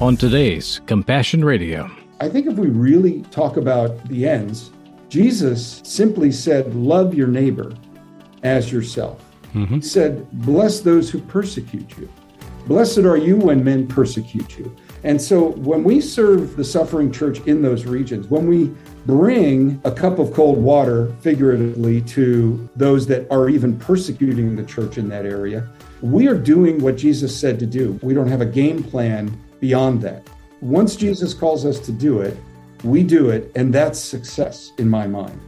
on today's Compassion Radio. I think if we really talk about the ends, Jesus simply said, Love your neighbor as yourself. Mm-hmm. He said, Bless those who persecute you. Blessed are you when men persecute you. And so when we serve the suffering church in those regions, when we bring a cup of cold water, figuratively, to those that are even persecuting the church in that area, we are doing what Jesus said to do. We don't have a game plan beyond that. Once Jesus calls us to do it, we do it, and that's success in my mind.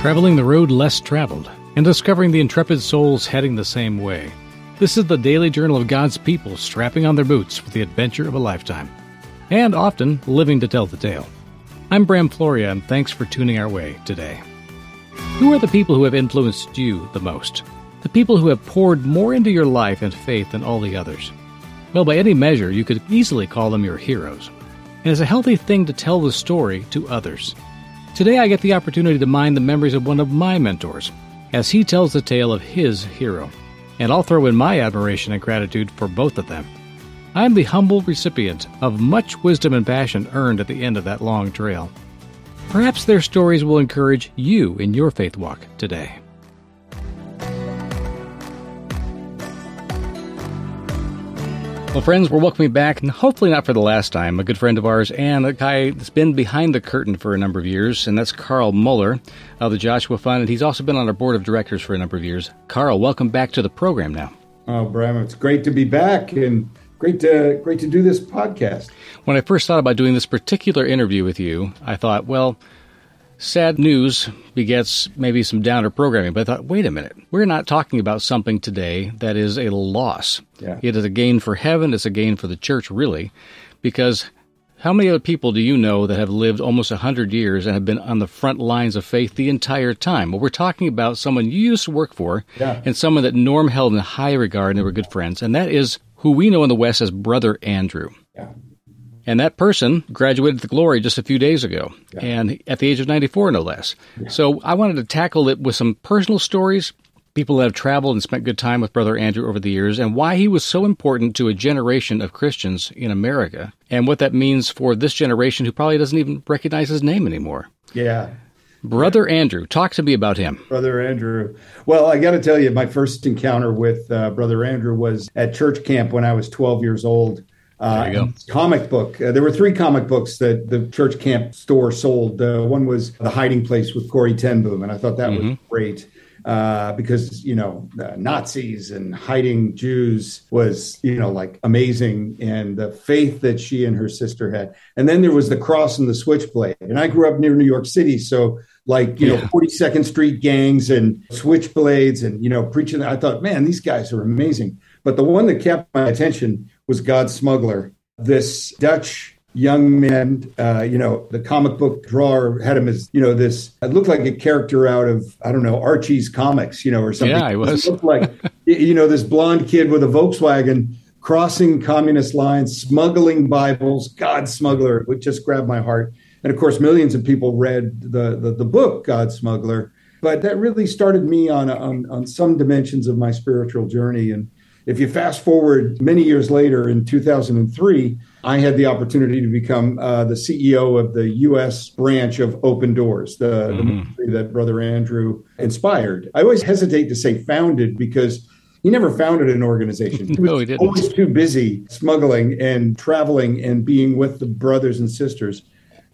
Traveling the road less traveled and discovering the intrepid souls heading the same way. This is the daily journal of God's people strapping on their boots for the adventure of a lifetime, and often living to tell the tale. I'm Bram Floria, and thanks for tuning our way today. Who are the people who have influenced you the most? The people who have poured more into your life and faith than all the others? Well, by any measure, you could easily call them your heroes. And it's a healthy thing to tell the story to others. Today, I get the opportunity to mine the memories of one of my mentors as he tells the tale of his hero. And I'll throw in my admiration and gratitude for both of them. I am the humble recipient of much wisdom and passion earned at the end of that long trail. Perhaps their stories will encourage you in your faith walk today. Well, friends, we're welcoming back, and hopefully not for the last time, a good friend of ours and a guy that's been behind the curtain for a number of years, and that's Carl Moeller of the Joshua Fund, and he's also been on our board of directors for a number of years. Carl, welcome back to the program now. Oh, Bram, it's great to be back, and great to great to do this podcast. When I first thought about doing this particular interview with you, I thought, well, sad news begets maybe some downer programming. But I thought, wait a minute, we're not talking about something today that is a loss. Yeah. It is a gain for heaven. It's a gain for the church, really, because how many other people do you know that have lived almost 100 years and have been on the front lines of faith the entire time? Well, we're talking about someone you used to work for yeah. and someone that Norm held in high regard and they were good friends, and that is who we know in the West as Brother Andrew. Yeah. And that person graduated to glory just a few days ago, yeah. and at the age of 94, no less. Yeah. So I wanted to tackle it with some personal stories, people that have traveled and spent good time with Brother Andrew over the years, and why he was so important to a generation of Christians in America, and what that means for this generation who probably doesn't even recognize his name anymore. Yeah. Brother Andrew, talk to me about him. Brother Andrew. Well, I got to tell you, my first encounter with uh, Brother Andrew was at church camp when I was 12 years old. Uh, there you go. Comic book. Uh, there were three comic books that the church camp store sold. Uh, one was The Hiding Place with Corrie ten Boom, and I thought that mm-hmm. was great. Uh, because you know Nazis and hiding Jews was you know like amazing, and the faith that she and her sister had. And then there was the cross and the switchblade. And I grew up near New York City, so like you yeah. know 42nd Street gangs and switchblades, and you know preaching. I thought, man, these guys are amazing. But the one that kept my attention was God Smuggler, this Dutch young man. Uh, you know, the comic book drawer had him as you know this. It looked like a character out of I don't know Archie's comics, you know, or something. Yeah, it was. It looked like you know this blonde kid with a Volkswagen crossing communist lines, smuggling Bibles. God Smuggler would just grab my heart. And of course, millions of people read the the, the book God Smuggler. But that really started me on, on on some dimensions of my spiritual journey and if you fast forward many years later in 2003, I had the opportunity to become uh, the CEO of the U.S. branch of Open Doors, the, mm-hmm. the ministry that Brother Andrew inspired. I always hesitate to say founded because he never founded an organization. He was no, he always too busy smuggling and traveling and being with the brothers and sisters.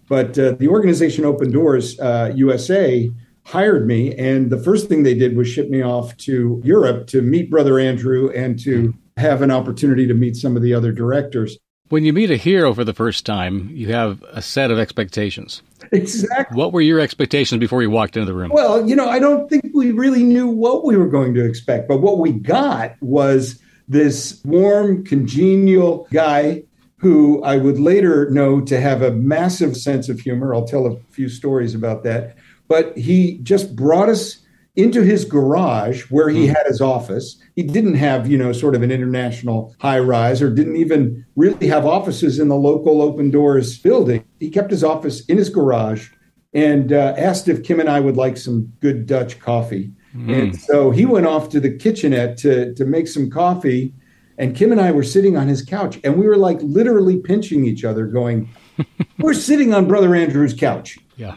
But uh, the organization Open Doors uh, USA hired me. And the first thing they did was ship me off to Europe to meet Brother Andrew and to have an opportunity to meet some of the other directors. When you meet a hero for the first time, you have a set of expectations. Exactly. What were your expectations before you walked into the room? Well, you know, I don't think we really knew what we were going to expect, but what we got was this warm, congenial guy who I would later know to have a massive sense of humor. I'll tell a few stories about that but he just brought us into his garage where he hmm. had his office. He didn't have, you know, sort of an international high rise or didn't even really have offices in the local open doors building. He kept his office in his garage and uh, asked if Kim and I would like some good Dutch coffee. Mm. And so he went off to the kitchenette to, to make some coffee. And Kim and I were sitting on his couch, and we were like literally pinching each other, going, We're sitting on Brother Andrew's couch. Yeah.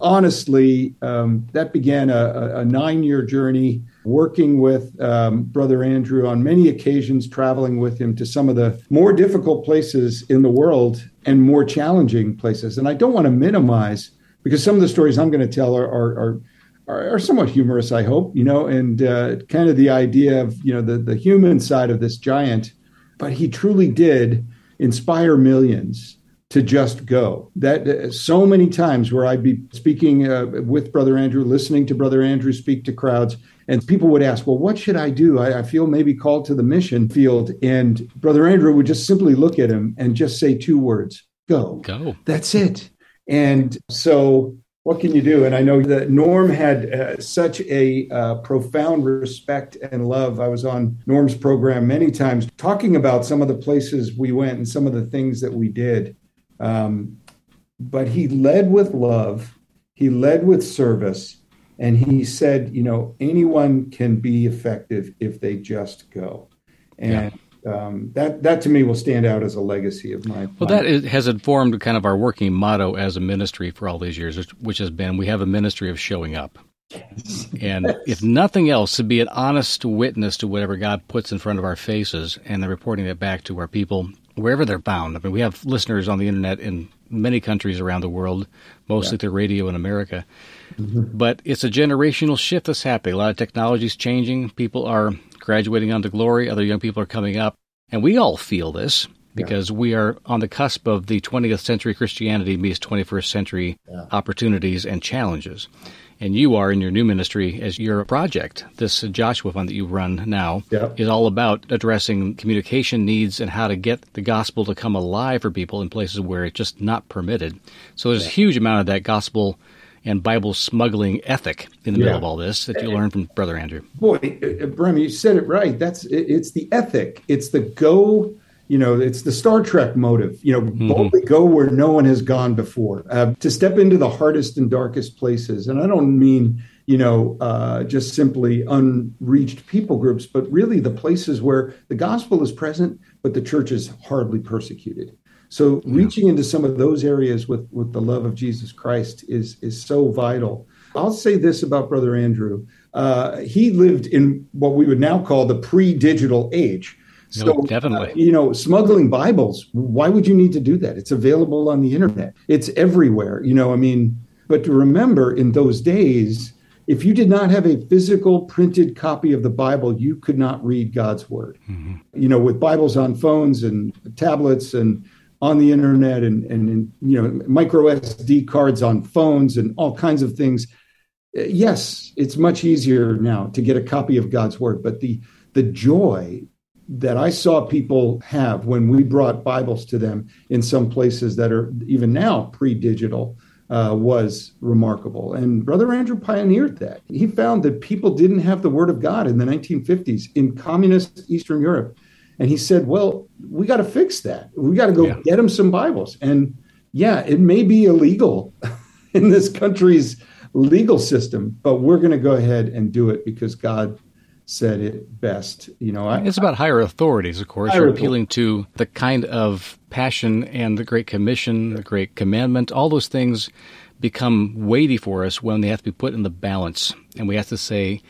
Honestly, um, that began a, a nine year journey working with um, Brother Andrew on many occasions, traveling with him to some of the more difficult places in the world and more challenging places. And I don't want to minimize because some of the stories I'm going to tell are, are, are are, somewhat humorous, I hope, you know, and uh, kind of the idea of, you know, the, the human side of this giant. But he truly did inspire millions to just go. That uh, so many times where I'd be speaking uh, with Brother Andrew, listening to Brother Andrew speak to crowds, and people would ask, Well, what should I do? I, I feel maybe called to the mission field. And Brother Andrew would just simply look at him and just say two words go. Go. That's it. And so, what can you do? And I know that Norm had uh, such a uh, profound respect and love. I was on Norm's program many times talking about some of the places we went and some of the things that we did. Um, but he led with love, he led with service, and he said, you know, anyone can be effective if they just go. And yeah. um, that that to me will stand out as a legacy of my. Well, that is, has informed kind of our working motto as a ministry for all these years, which has been we have a ministry of showing up. Yes. And yes. if nothing else, to be an honest witness to whatever God puts in front of our faces, and then reporting it back to our people wherever they're bound. I mean, we have listeners on the internet in many countries around the world, mostly yeah. through radio in America. Mm-hmm. But it's a generational shift that's happening. A lot of technology is changing. People are graduating onto glory. Other young people are coming up. And we all feel this because yeah. we are on the cusp of the 20th century Christianity meets 21st century yeah. opportunities and challenges. And you are in your new ministry as your project. This Joshua Fund that you run now is all about addressing communication needs and how to get the gospel to come alive for people in places where it's just not permitted. So there's a huge amount of that gospel and Bible smuggling ethic in the yeah. middle of all this that you learned from Brother Andrew. Boy, Bram, you said it right. That's it's the ethic. It's the go. You know, it's the Star Trek motive. You know, mm-hmm. boldly go where no one has gone before. Uh, to step into the hardest and darkest places, and I don't mean you know uh, just simply unreached people groups, but really the places where the gospel is present, but the church is hardly persecuted. So reaching into some of those areas with, with the love of Jesus Christ is, is so vital. I'll say this about Brother Andrew. Uh, he lived in what we would now call the pre-digital age. So, no, definitely. Uh, you know, smuggling Bibles, why would you need to do that? It's available on the internet. It's everywhere. You know, I mean, but to remember in those days, if you did not have a physical printed copy of the Bible, you could not read God's word. Mm-hmm. You know, with Bibles on phones and tablets and on the internet and, and, you know micro SD cards on phones and all kinds of things. Yes, it's much easier now to get a copy of God's word, but the the joy that I saw people have when we brought Bibles to them in some places that are even now pre-digital uh, was remarkable. And Brother Andrew pioneered that. He found that people didn't have the Word of God in the 1950s in communist Eastern Europe. And he said, Well, we got to fix that. We got to go yeah. get them some Bibles. And yeah, it may be illegal in this country's legal system, but we're going to go ahead and do it because God said it best. You know, I, it's about higher authorities, of course. You're appealing to the kind of passion and the Great Commission, the Great Commandment, all those things become weighty for us when they have to be put in the balance. And we have to say,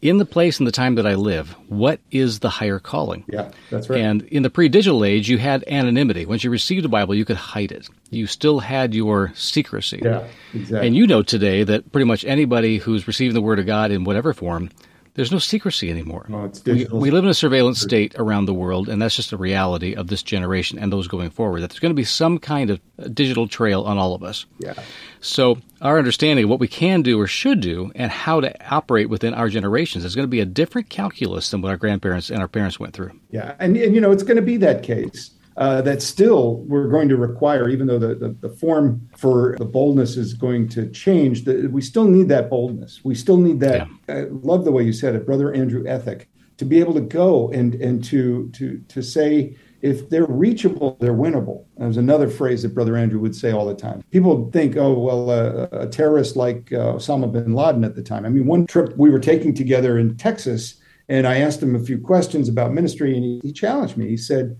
in the place and the time that I live, what is the higher calling? Yeah, that's right. And in the pre digital age, you had anonymity. Once you received a Bible, you could hide it. You still had your secrecy. Yeah, exactly. And you know today that pretty much anybody who's receiving the Word of God in whatever form there's no secrecy anymore. Digital. We, we, live in a surveillance state around the world, and that's just a reality of this generation and those going forward. That there's going to be some kind of uh, digital trail on all of us. Yeah. So our understanding of what we can do or should do and how to operate within our generations is going to be a different calculus than what our grandparents and our parents went through. Yeah, and, and you know it's going to be that case uh, that still we're going to require, even though the, the, the, form for the boldness is going to change, that we still need that boldness. We still need that. Yeah. I love the way you said it, Brother Andrew ethic, to be able to go and and to to to say, if they're reachable, they're winnable. That was another phrase that Brother Andrew would say all the time. People think, oh, well, uh, a terrorist like uh, Osama bin Laden at the time. I mean, one trip we were taking together in Texas, and I asked him a few questions about ministry, and he, he challenged me. He said,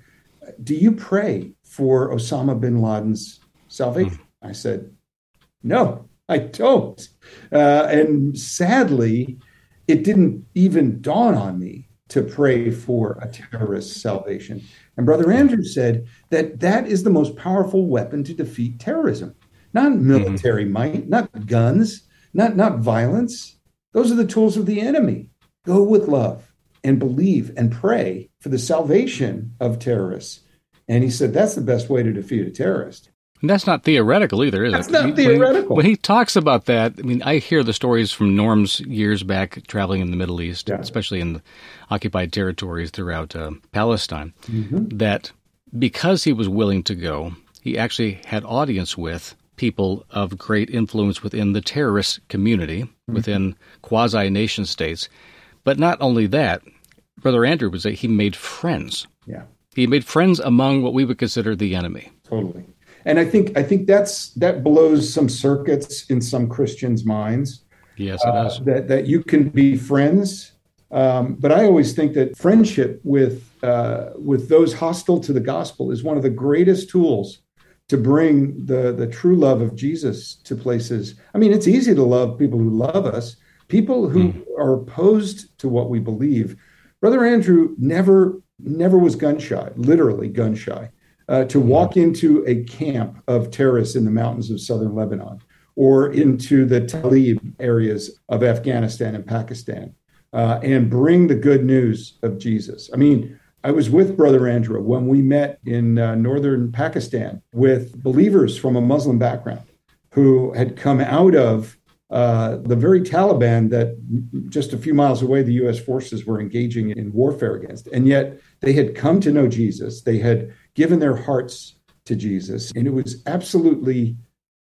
Do you pray for Osama bin Laden's salvation? Mm. I said, No, I don't. Uh, and sadly, it didn't even dawn on me to pray for a terrorist's salvation. And Brother Andrew said that that is the most powerful weapon to defeat terrorism. Not mm-hmm. military mm-hmm. might, not guns, not, not violence. Those are the tools of the enemy. Go with love and believe and pray for the salvation of terrorists. And he said that's the best way to defeat a terrorist. And that's not theoretical either, is that's it? That's not theoretical. When he, when he, talks about that, I mean, I hear the stories from Norm's years back traveling in the Middle East, yeah. especially in the occupied territories throughout uh, Palestine, mm-hmm. that because he was willing to go, he actually had audience with people of great influence within the terrorist community, mm-hmm. within quasi nation states. But not only that, Brother Andrew would say he made friends. Yeah. He made friends among what we would consider the enemy. Totally and I think I think that's that blows some circuits in some Christians' minds. Yes, it does. Uh, that that you can be friends, um, but I always think that friendship with uh, with those hostile to the gospel is one of the greatest tools to bring the the true love of Jesus to places. I mean, it's easy to love people who love us. People who mm. are opposed to what we believe. Brother Andrew never never was gun shy, literally gun shy uh, to walk into a camp of terrorists in the mountains of southern Lebanon or into the Talib areas of Afghanistan and Pakistan uh, and bring the good news of Jesus. I mean, I was with Brother Andrew when we met in uh, northern Pakistan with believers from a Muslim background who had come out of uh, the very Taliban that just a few miles away the U.S. forces were engaging in warfare against. And yet they had come to know Jesus. They had given their hearts to Jesus. And it was absolutely,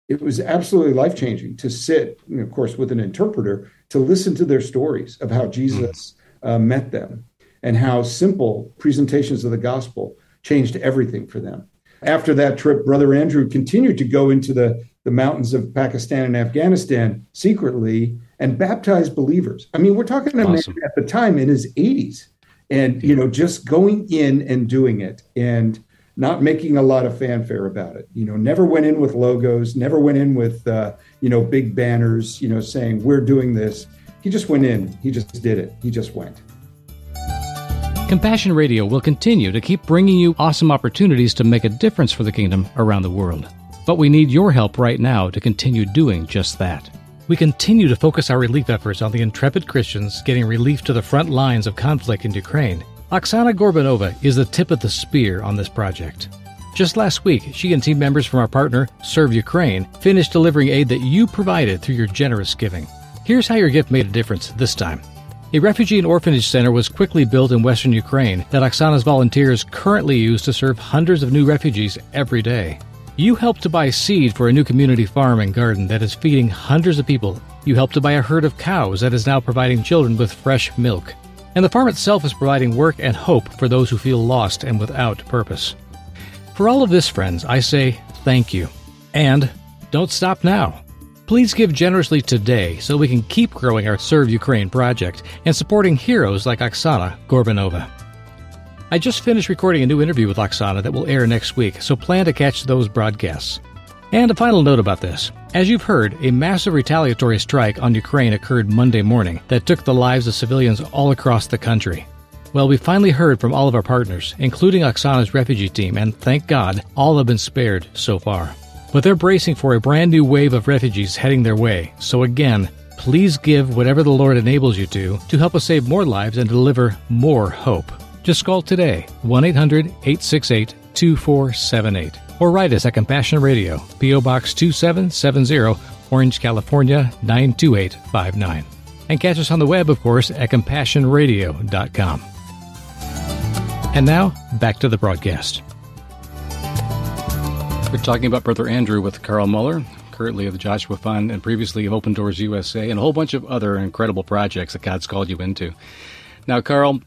it was absolutely life changing to sit, you know, of course, with an interpreter to listen to their stories of how Jesus uh, met them and how simple presentations of the gospel changed everything for them. After that trip, Brother Andrew continued to go into the, the mountains of Pakistan and Afghanistan secretly and baptize believers. I mean, we're talking awesome. at the time in his 80s and you know just going in and doing it and not making a lot of fanfare about it. You know, never went in with logos, never went in with, uh, you know, big banners, you know, saying we're doing this. He just went in. He just did it. He just went. Compassion Radio will continue to keep bringing you awesome opportunities to make a difference for the kingdom around the world. But we need your help right now to continue doing just that. We continue to focus our relief efforts on the intrepid Christians getting relief to the front lines of conflict in Ukraine Oksana Gorbanova is the tip of the spear on this project. Just last week, she and team members from our partner, Serve Ukraine, finished delivering aid that you provided through your generous giving. Here's how your gift made a difference this time. A refugee and orphanage center was quickly built in western Ukraine that Oksana's volunteers currently use to serve hundreds of new refugees every day. You helped to buy seed for a new community farm and garden that is feeding hundreds of people. You helped to buy a herd of cows that is now providing children with fresh milk and the farm itself is providing work and hope for those who feel lost and without purpose. For all of this, friends, I say thank you. And don't stop now. Please give generously today so we can keep growing our Serve Ukraine project and supporting heroes like Oksana Gorbanova. I just finished recording a new interview with Oksana that will air next week, so plan to catch those broadcasts. And a final note about this. As you've heard, a massive retaliatory strike on Ukraine occurred Monday morning that took the lives of civilians all across the country. Well, we finally heard from all of our partners, including Oksana's refugee team, and thank God, all have been spared so far. But they're bracing for a brand new wave of refugees heading their way. So again, please give whatever the Lord enables you to to help us save more lives and deliver more hope. Just call today 1 800 868 2478 or write us at Compassion Radio, P.O. Box 2770, Orange, California 92859. And catch us on the web, of course, at CompassionRadio.com. And now, back to the broadcast. We're talking about Brother Andrew with Carl Moeller, currently of the Joshua Fund and previously of Open Doors USA, and a whole bunch of other incredible projects that God's called you into. Now, Carl,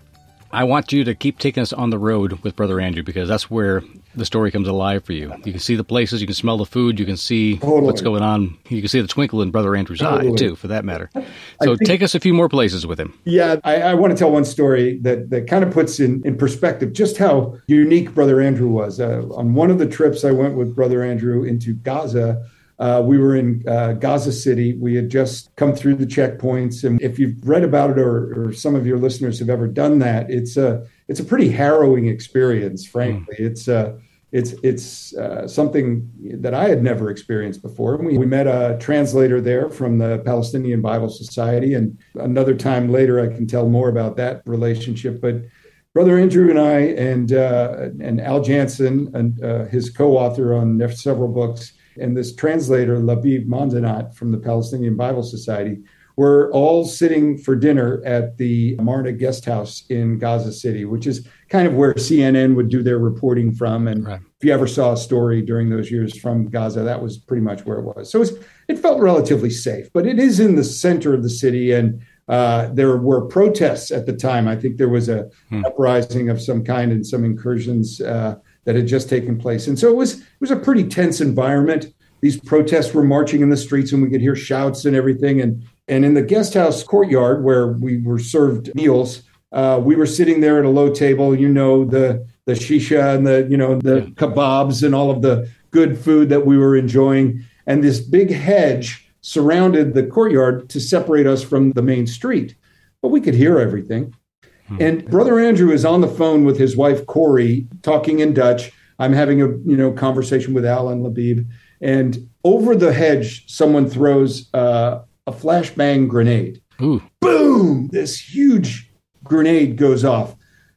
I want you to keep taking us on the road with Brother Andrew because that's where the story comes alive for you. You can see the places, you can smell the food, you can see totally. what's going on. You can see the twinkle in Brother Andrew's totally. eye, too, for that matter. So think, take us a few more places with him. Yeah, I, I, want to tell one story that, that kind of puts in, in perspective just how unique Brother Andrew was. Uh, on one of the trips I went with Brother Andrew into Gaza, uh, we were in uh, Gaza City. We had just come through the checkpoints, and if you've read about it, or, or, some of your listeners have ever done that, it's a it's a pretty harrowing experience. Frankly, mm. it's uh, it's it's uh, something that I had never experienced before. We, we met a translator there from the Palestinian Bible Society, and another time later, I can tell more about that relationship. But Brother Andrew and I, and uh, and Al Janssen, and uh, his co-author on several books and this translator, Labib Madanat from the Palestinian Bible Society, were all sitting for dinner at the Marna Guest House in Gaza City, which is kind of where CNN would do their reporting from. And right. if you ever saw a story during those years from Gaza, that was pretty much where it was. So it, was, it felt relatively safe, but it is in the center of the city. And uh, there were protests at the time. I think there was a hmm. uprising of some kind and some incursions. Uh, that had just taken place. And so it was it was a pretty tense environment. These protests were marching in the streets, and we could hear shouts and everything. And and in the guest house courtyard where we were served meals, uh, we were sitting there at a low table. You know the the shisha and the you know the kebabs and all of the good food that we were enjoying. And this big hedge surrounded the courtyard to separate us from the main street. But we could hear everything. Hmm. And Brother Andrew is on the phone with his wife Corry, talking in Dutch. I'm having a you know conversation with Alan Labib, and over the hedge, someone throws uh, a flashbang grenade. Ooh. Boom! This huge grenade goes off.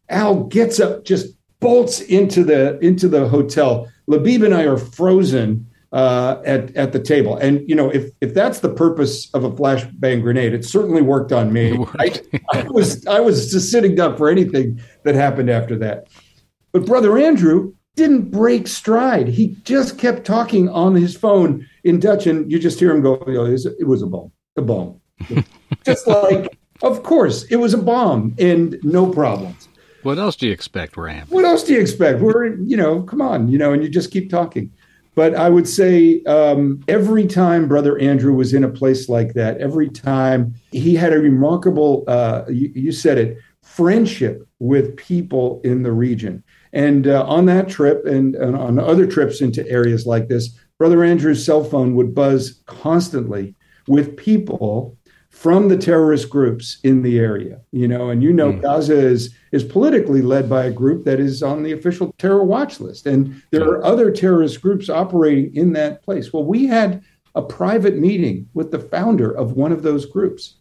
Al gets up, just bolts into the into the hotel. Labib and I are frozen uh, at at the table. And you know, if if that's the purpose of a flashbang grenade, it certainly worked on me. I, I, was I was just sitting up for anything that happened after that. But brother Andrew didn't break stride. He just kept talking on his phone in Dutch, and you just hear him go, "It was a bomb, a bomb." just like, of course, it was a bomb, and no problems. What else do you expect, Ram? What else do you expect? We're, you know, come on, you know, and you just keep talking. But I would say um, every time Brother Andrew was in a place like that, every time he had a remarkable, uh, you, you, said it, friendship with people in the region. And uh, on that trip and, and on other trips into areas like this, Brother Andrew's cell phone would buzz constantly with people from the terrorist groups in the area you know and you know mm. gaza is is politically led by a group that is on the official terror watch list. And there are other terrorist groups operating in that place. Well we had a private meeting with the founder of one of those groups.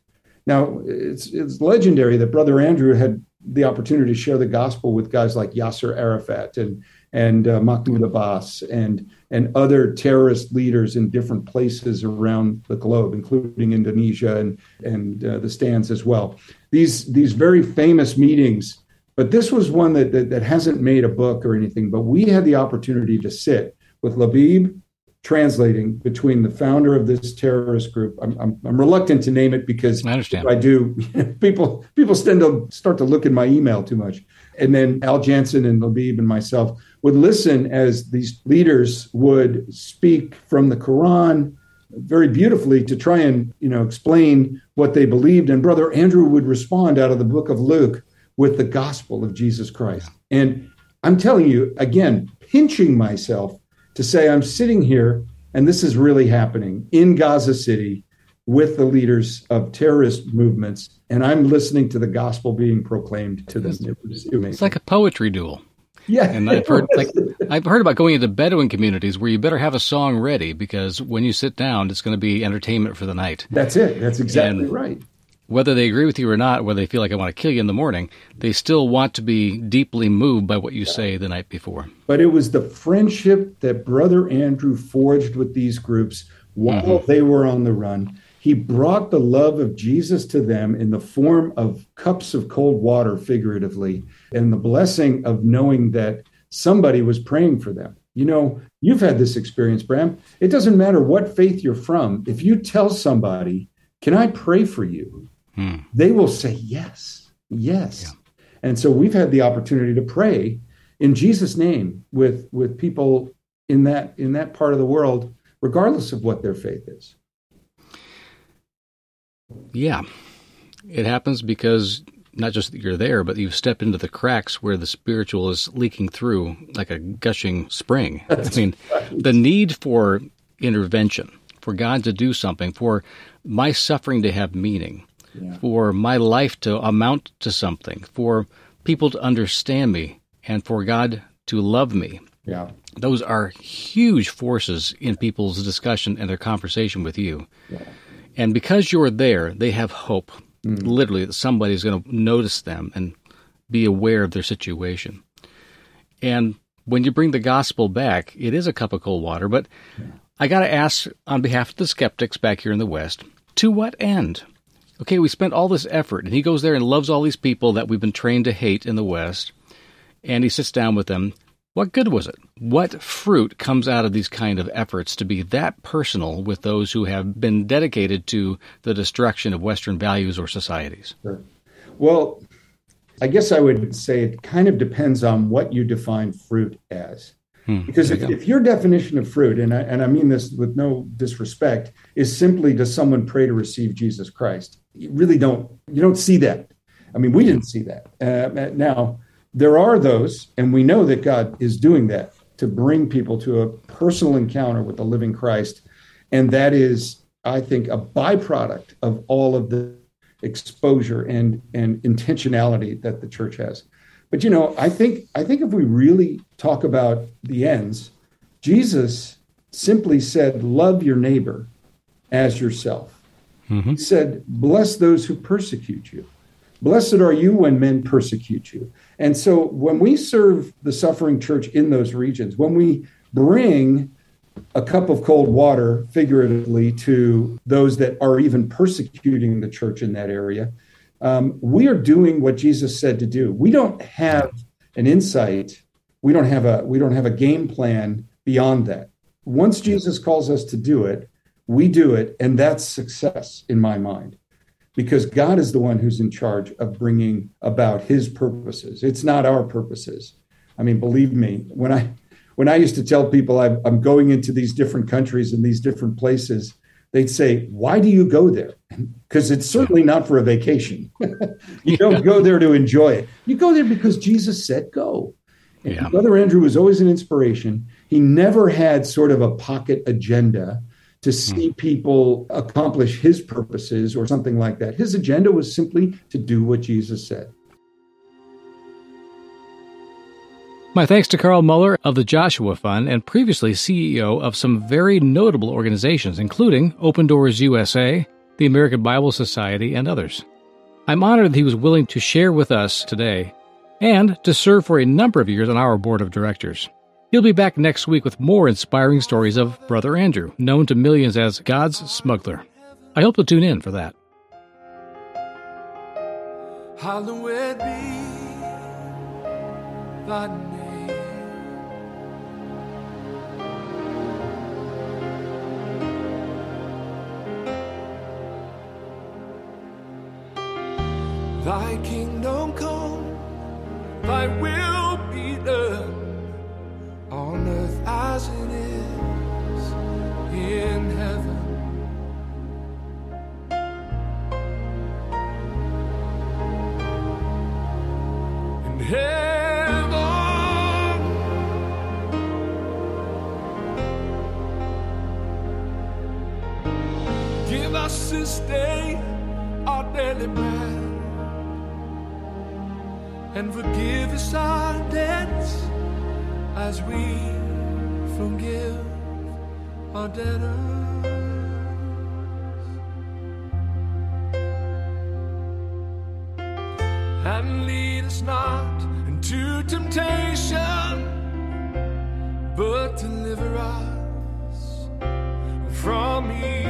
Now it's it's legendary that brother andrew had the opportunity to share the gospel with guys like yasser arafat and and uh, mahmoud abbas and and other terrorist leaders in different places around the globe, including Indonesia and, and uh, the stands as well. These, these very famous meetings, but this was one that, that, that hasn't made a book or anything, but we had the opportunity to sit with Labib translating between the founder of this terrorist group. I'm, I'm, I'm reluctant to name it because I understand. I do. people people tend to start to look in my email too much. And then Al Janssen and Labib and myself would listen as these leaders would speak from the Quran very beautifully to try and you know explain what they believed. And Brother Andrew would respond out of the book of Luke with the gospel of Jesus Christ. And I'm telling you again, pinching myself to say I'm sitting here and this is really happening in Gaza City with the leaders of terrorist movements, and I'm listening to the gospel being proclaimed to them. It was It's like a poetry duel. Yeah, and I've heard like I've heard about going into Bedouin communities where you better have a song ready because when you sit down, it's going to be entertainment for the night. That's it. That's exactly and right. Whether they agree with you or not, whether they feel like I want to kill you in the morning, they still want to be deeply moved by what you say the night before. But it was the friendship that Brother Andrew forged with these groups while mm-hmm. they were on the run he brought the love of Jesus to them in the form of cups of cold water, figuratively, and the blessing of knowing that somebody was praying for them. You know, you've had this experience, Bram. It doesn't matter what faith you're from. If you tell somebody, Can I pray for you? Hmm. They will say, Yes, yes. Yeah. And so we've had the opportunity to pray in Jesus' name with with people in that in that part of the world, regardless of what their faith is. Yeah, it happens because not just that you're there, but you've stepped into the cracks where the spiritual is leaking through like a gushing spring. That's I mean, right. the need for intervention, for God to do something, for my suffering to have meaning, yeah. for my life to amount to something, for people to understand me, and for God to love me. Yeah. Those are huge forces in people's discussion and their conversation with you. Yeah. And because you're there, they have hope mm. literally that somebody's going to notice them and be aware of their situation. And when you bring the gospel back, it is a cup of cold water. But yeah. I got to ask on behalf of the skeptics back here in the West to what end? Okay, we spent all this effort, and he goes there and loves all these people that we've been trained to hate in the West, and he sits down with them. What good was it? What fruit comes out of these kind of efforts to be that personal with those who have been dedicated to the destruction of Western values or societies? Sure. Well, I guess I would say it kind of depends on what you define fruit as. Hmm, because if, if, your definition of fruit, and I, and I mean this with no disrespect, is simply does someone pray to receive Jesus Christ? You really don't. You don't see that. I mean, we didn't see that. Uh, now, there are those, and we know that God is doing that to bring people to a personal encounter with the living Christ. And that is, I think, a byproduct of all of the exposure and, and intentionality that the church has. But you know, I think I think if we really talk about the ends, Jesus simply said, "Love your neighbor as yourself." Mm-hmm. He said, "Bless those who persecute you." Blessed are you when men persecute you. And so when we serve the suffering church in those regions, when we bring a cup of cold water, figuratively, to those that are even persecuting the church in that area, um, we are doing what Jesus said to do. We don't have an insight. We don't have a we don't have a game plan beyond that. Once Jesus calls us to do it, we do it, and that's success in my mind because God is the one who's in charge of bringing about his purposes. It's not our purposes. I mean, believe me, when I when I used to tell people I'm going into these different countries and these different places, they'd say, "Why do you go there?" Because it's certainly not for a vacation. you don't go there to enjoy it. You go there because Jesus said go. Yeah. Brother Andrew was always an inspiration. He never had sort of a pocket agenda to hmm. see people accomplish his purposes or something like that. His agenda was simply to do what Jesus said. My thanks to Carl Moeller of the Joshua Fund and previously CEO of some very notable organizations, including Open Doors USA, the American Bible Society, and others. I'm honored that he was willing to share with us today and to serve for a number of years on our board of directors. He'll be back next week with more inspiring stories of Brother Andrew, known to millions as God's smuggler. I hope you'll tune in for that. Hallowed be thy name. Thy kingdom come, thy will and forgive us our debts as we forgive our debtors. And lead us not into temptation, but deliver us from evil.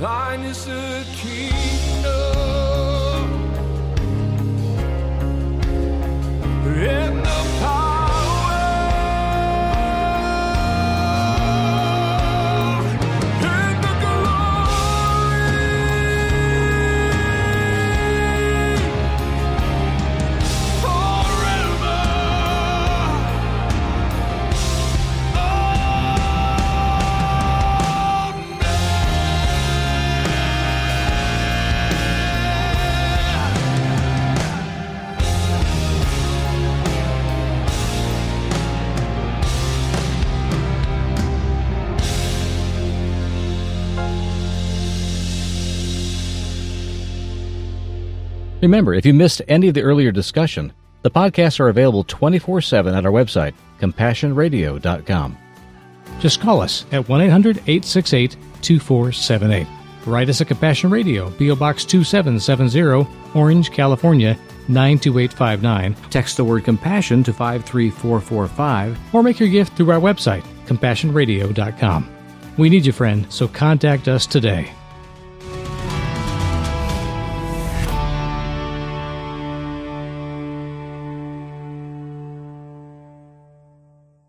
Thine is the kingdom. Remember, if you missed any of the earlier discussion, the podcasts are available 24 7 at our website, compassionradio.com. Just call us at 1 800 868 2478. Write us at Compassion Radio, P.O. Box 2770, Orange, California 92859. Text the word compassion to 53445 or make your gift through our website, compassionradio.com. We need you, friend, so contact us today.